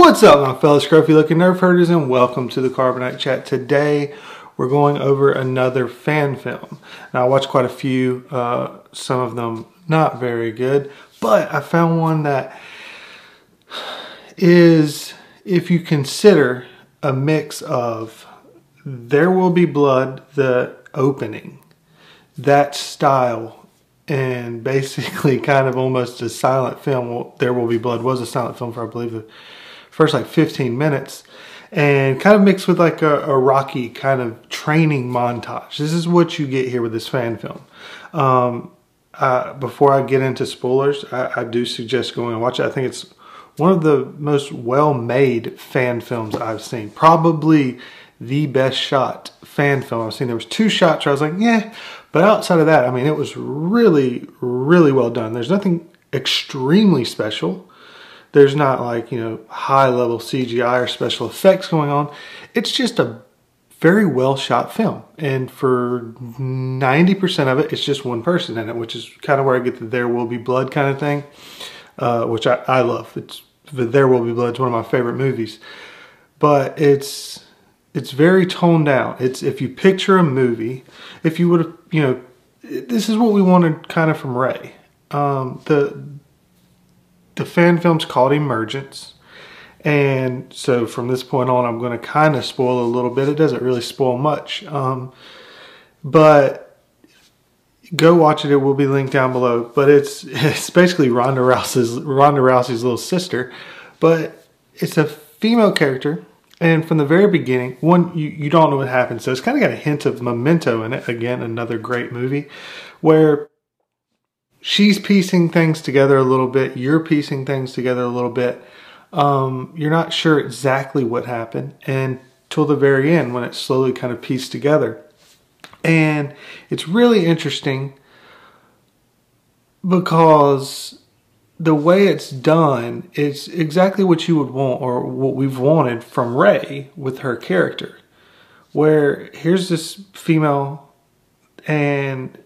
What's up, my fellow scruffy looking nerf herders, and welcome to the Carbonite Chat. Today, we're going over another fan film. Now, I watched quite a few, uh, some of them not very good, but I found one that is, if you consider a mix of There Will Be Blood, the opening, that style, and basically kind of almost a silent film. Well, there Will Be Blood was a silent film for, I believe, first like 15 minutes and kind of mixed with like a, a, Rocky kind of training montage. This is what you get here with this fan film. Um, uh, before I get into spoilers, I, I, do suggest going and watch it. I think it's one of the most well-made fan films I've seen. Probably the best shot fan film I've seen. There was two shots where I was like, yeah, but outside of that, I mean, it was really, really well done. There's nothing extremely special. There's not like, you know, high level CGI or special effects going on. It's just a very well shot film. And for 90% of it, it's just one person in it, which is kind of where I get the There Will Be Blood kind of thing, uh, which I, I love. It's There Will Be Blood. It's one of my favorite movies. But it's it's very toned down. It's if you picture a movie, if you would have, you know, this is what we wanted kind of from Rey. Um, the the fan film's called Emergence. And so from this point on, I'm going to kind of spoil a little bit. It doesn't really spoil much. Um, but go watch it. It will be linked down below. But it's it's basically Ronda Rousey's Ronda Rousey's little sister, but it's a female character. And from the very beginning, one you, you don't know what happens. So it's kind of got a hint of Memento in it. Again, another great movie where she's piecing things together a little bit. You're piecing things together a little bit. Um, you're not sure exactly what happened and till the very end when it's slowly kind of pieced together. And it's really interesting because the way it's done is exactly what you would want or what we've wanted from Rey with her character. Where here's this female and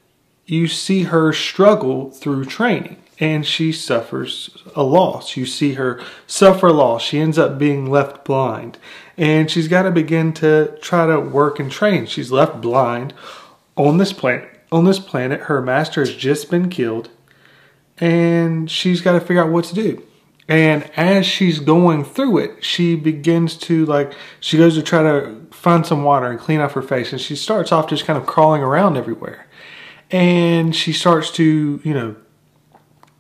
you see her struggle through training and she suffers a loss. You see her suffer loss. She ends up being left blind and she's got to begin to try to work and train. She's left blind on this planet. On this planet, her master has just been killed and she's got to figure out what to do. And as she's going through it, she begins to like, she goes to try to find some water and clean off her face. And she starts off just kind of crawling around everywhere and she starts to, you know,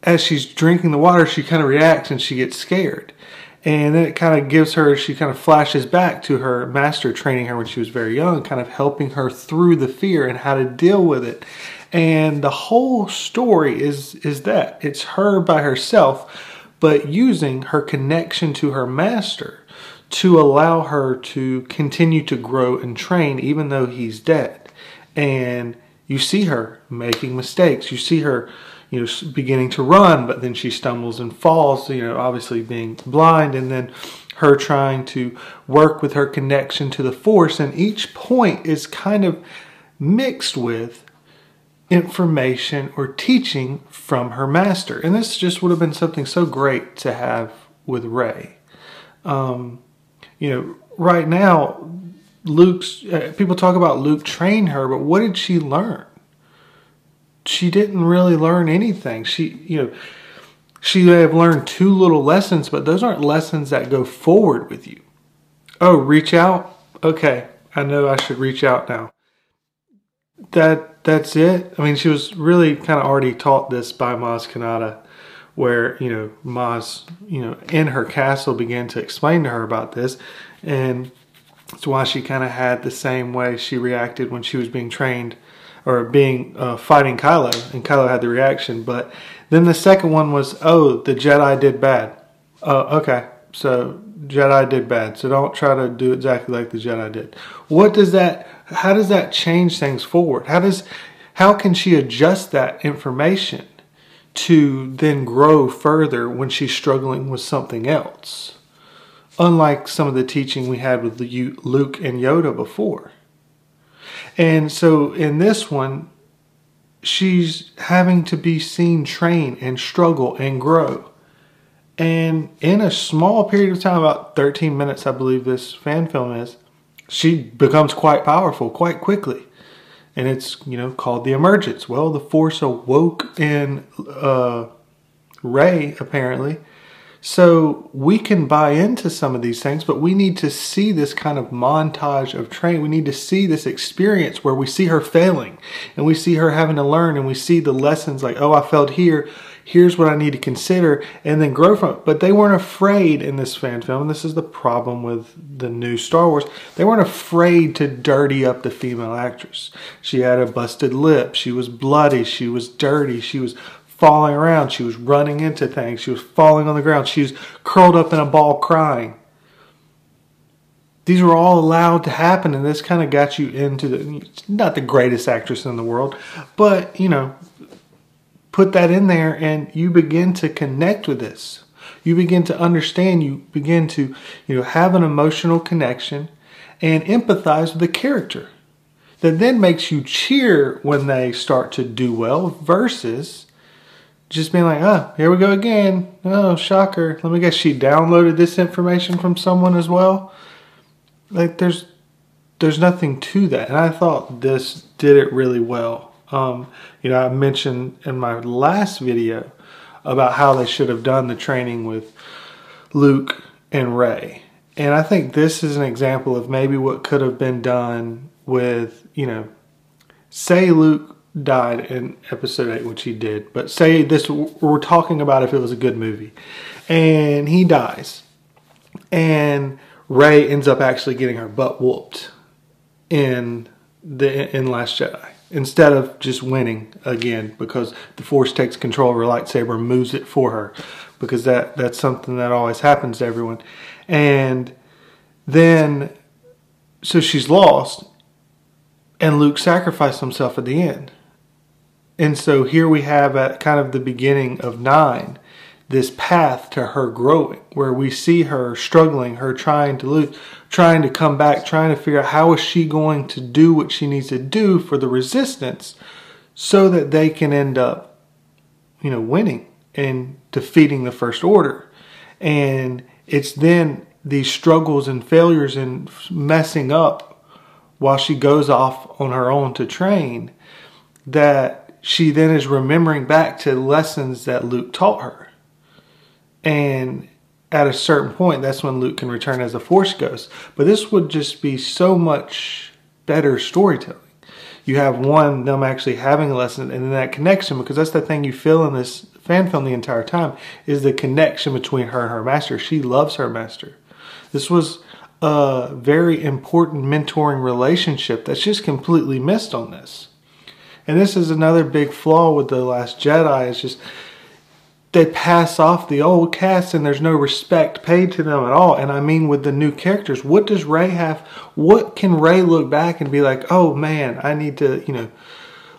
as she's drinking the water, she kind of reacts and she gets scared. And then it kind of gives her, she kind of flashes back to her master training her when she was very young, kind of helping her through the fear and how to deal with it. And the whole story is, is that it's her by herself, but using her connection to her master to allow her to continue to grow and train even though he's dead. And you see her making mistakes. You see her, you know, beginning to run, but then she stumbles and falls, you know, obviously being blind, and then her trying to work with her connection to the force. And each point is kind of mixed with information or teaching from her master. And this just would have been something so great to have with Rey. Um, you know, right now, Luke's uh, people talk about Luke trained her, but what did she learn? She didn't really learn anything. She, you know, she may have learned two little lessons, but those aren't lessons that go forward with you. Oh, reach out? Okay, I know I should reach out now. That that's it. I mean, she was really kind of already taught this by Maz Kanata, where you know Maz, you know, in her castle began to explain to her about this, and that's why she kind of had the same way she reacted when she was being trained or being uh, fighting Kylo, and Kylo had the reaction. But then the second one was, oh, the Jedi did bad. Oh, okay, so Jedi did bad. So don't try to do exactly like the Jedi did. What does that? How does that change things forward? How does? How can she adjust that information to then grow further when she's struggling with something else? Unlike some of the teaching we had with Luke and Yoda before. And so in this one, she's having to be seen train and struggle and grow. And in a small period of time, about 13 minutes, I believe this fan film is, she becomes quite powerful quite quickly. And it's, you know, called the emergence. Well, the force awoke in uh, Rey, apparently. So we can buy into some of these things, but we need to see this kind of montage of training. We need to see this experience where we see her failing and we see her having to learn and we see the lessons like, oh, I failed here here's what I need to consider, and then grow from it. But they weren't afraid in this fan film, and this is the problem with the new Star Wars. They weren't afraid to dirty up the female actress. She had a busted lip, she was bloody, she was dirty, she was falling around, she was running into things, she was falling on the ground, she was curled up in a ball crying. These were all allowed to happen, and this kind of got you into the not the greatest actress in the world, but you know, put that in there and you begin to connect with this. You begin to understand, you begin to, you know, have an emotional connection and empathize with the character. That then makes you cheer when they start to do well versus just being like, oh, here we go again. Oh, shocker. Let me guess she downloaded this information from someone as well. Like there's there's nothing to that. And I thought this did it really well. Um, you know, I mentioned in my last video about how they should have done the training with Luke and Rey. And I think this is an example of maybe what could have been done with, you know, say Luke died in episode 8, which he did, but say this, we're talking about if it was a good movie, and he dies, and Rey ends up actually getting her butt whooped in the in Last Jedi. Instead of just winning again because the force takes control of her lightsaber and moves it for her. Because that that's something that always happens to everyone. And then so she's lost. And Luke sacrificed himself at the end and so here we have at kind of the beginning of 9 this path to her growing where we see her struggling her trying to lose trying to come back trying to figure out how is she going to do what she needs to do for the resistance so that they can end up you know winning and defeating the first order. And it's then these struggles and failures and messing up while she goes off on her own to train that she then is remembering back to lessons that Luke taught her and at a certain point, that's when Luke can return as a Force Ghost. But this would just be so much better storytelling. You have one, them actually having a lesson and then that connection, because that's the thing you feel in this fan film the entire time, is the connection between her and her master. She loves her master. This was a very important mentoring relationship that's just completely missed on this. And this is another big flaw with The Last Jedi, is just they pass off the old cast and there's no respect paid to them at all. And I mean, with the new characters, what does Rey have? What can Rey look back and be like, oh man, I need to, you know,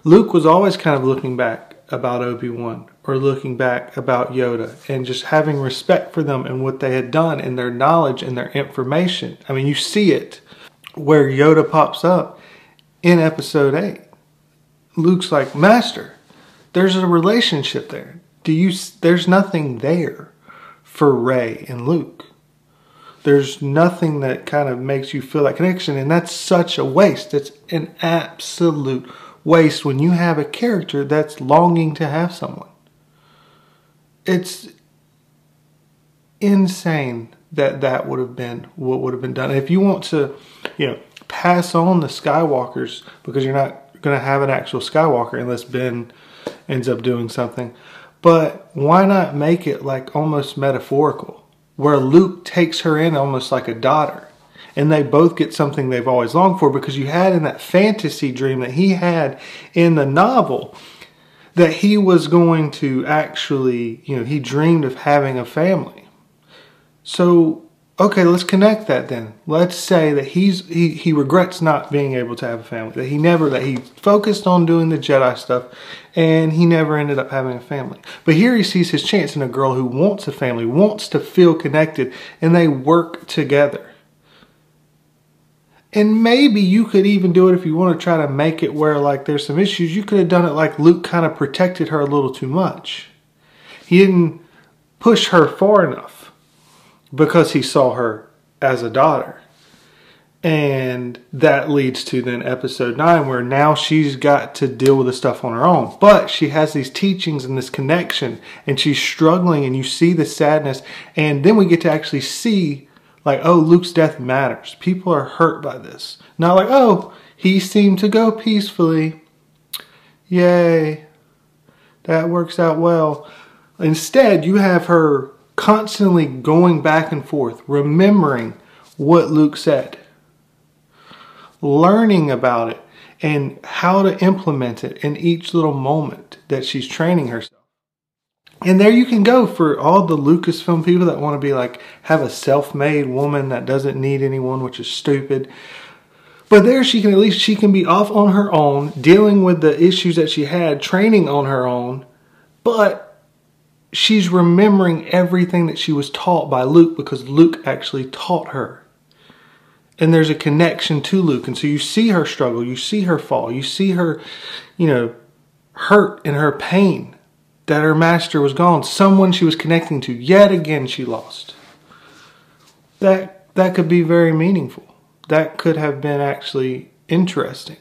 Luke was always kind of looking back about Obi Wan or looking back about Yoda and just having respect for them and what they had done and their knowledge and their information. I mean, you see it where Yoda pops up in episode 8. Luke's like, Master, there's a relationship there do you there's nothing there for Rey and Luke. There's nothing that kind of makes you feel that connection and that's such a waste. It's an absolute waste when you have a character that's longing to have someone. It's insane that that would have been what would have been done. If you want to, you know, pass on the Skywalkers because you're not going to have an actual Skywalker unless Ben ends up doing something. But why not make it like almost metaphorical, where Luke takes her in almost like a daughter, and they both get something they've always longed for because you had in that fantasy dream that he had in the novel that he was going to actually, you know, he dreamed of having a family. So okay, let's connect that then. Let's say that he's he, he regrets not being able to have a family. That he never that he focused on doing the Jedi stuff and he never ended up having a family. But here he sees his chance in a girl who wants a family, wants to feel connected, and they work together. And maybe you could even do it if you want to try to make it where like there's some issues. You could have done it like Luke kind of protected her a little too much. He didn't push her far enough because he saw her as a daughter. And that leads to then episode nine, where now she's got to deal with the stuff on her own. But she has these teachings and this connection, and she's struggling, and you see the sadness. And then we get to actually see, like, oh, Luke's death matters. People are hurt by this. Not like, oh, he seemed to go peacefully. Yay. That works out well. Instead, you have her constantly going back and forth, remembering what Luke said learning about it and how to implement it in each little moment that she's training herself. And there you can go for all the Lucasfilm people that want to be like, have a self made woman that doesn't need anyone, which is stupid. But there she can at least, she can be off on her own, dealing with the issues that she had, training on her own. But she's remembering everything that she was taught by Luke because Luke actually taught her and there's a connection to Luke. And so you see her struggle, you see her fall, you see her, you know, hurt and her pain that her master was gone. Someone she was connecting to, yet again she lost. That that could be very meaningful. That could have been actually interesting.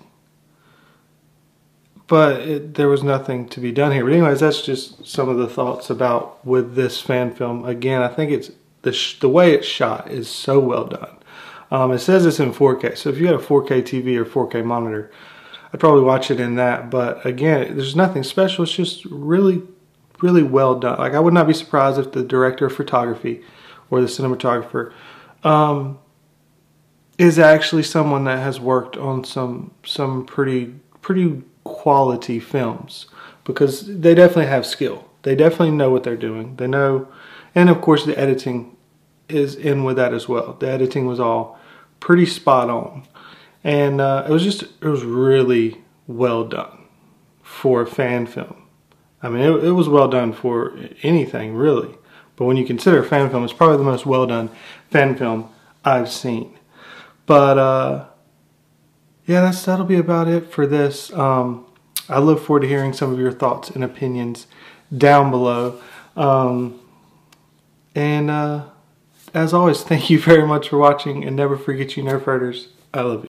But it, there was nothing to be done here. But anyways, that's just some of the thoughts about with this fan film. Again, I think it's the the way it's shot is so well done. Um, it says it's in 4K, so if you had a 4K TV or 4K monitor, I'd probably watch it in that. But again, there's nothing special. It's just really, really well done. Like I would not be surprised if the director of photography or the cinematographer um, is actually someone that has worked on some some pretty pretty quality films because they definitely have skill. They definitely know what they're doing. They know, and of course the editing is in with that as well. The editing was all pretty spot on. And uh, it was just, it was really well done for a fan film. I mean, it, it was well done for anything, really. But when you consider a fan film, it's probably the most well done fan film I've seen. But uh, yeah, that's that'll be about it for this. Um, I look forward to hearing some of your thoughts and opinions down below. Um, and uh, as always, thank you very much for watching and never forget you nerf herders. I love you.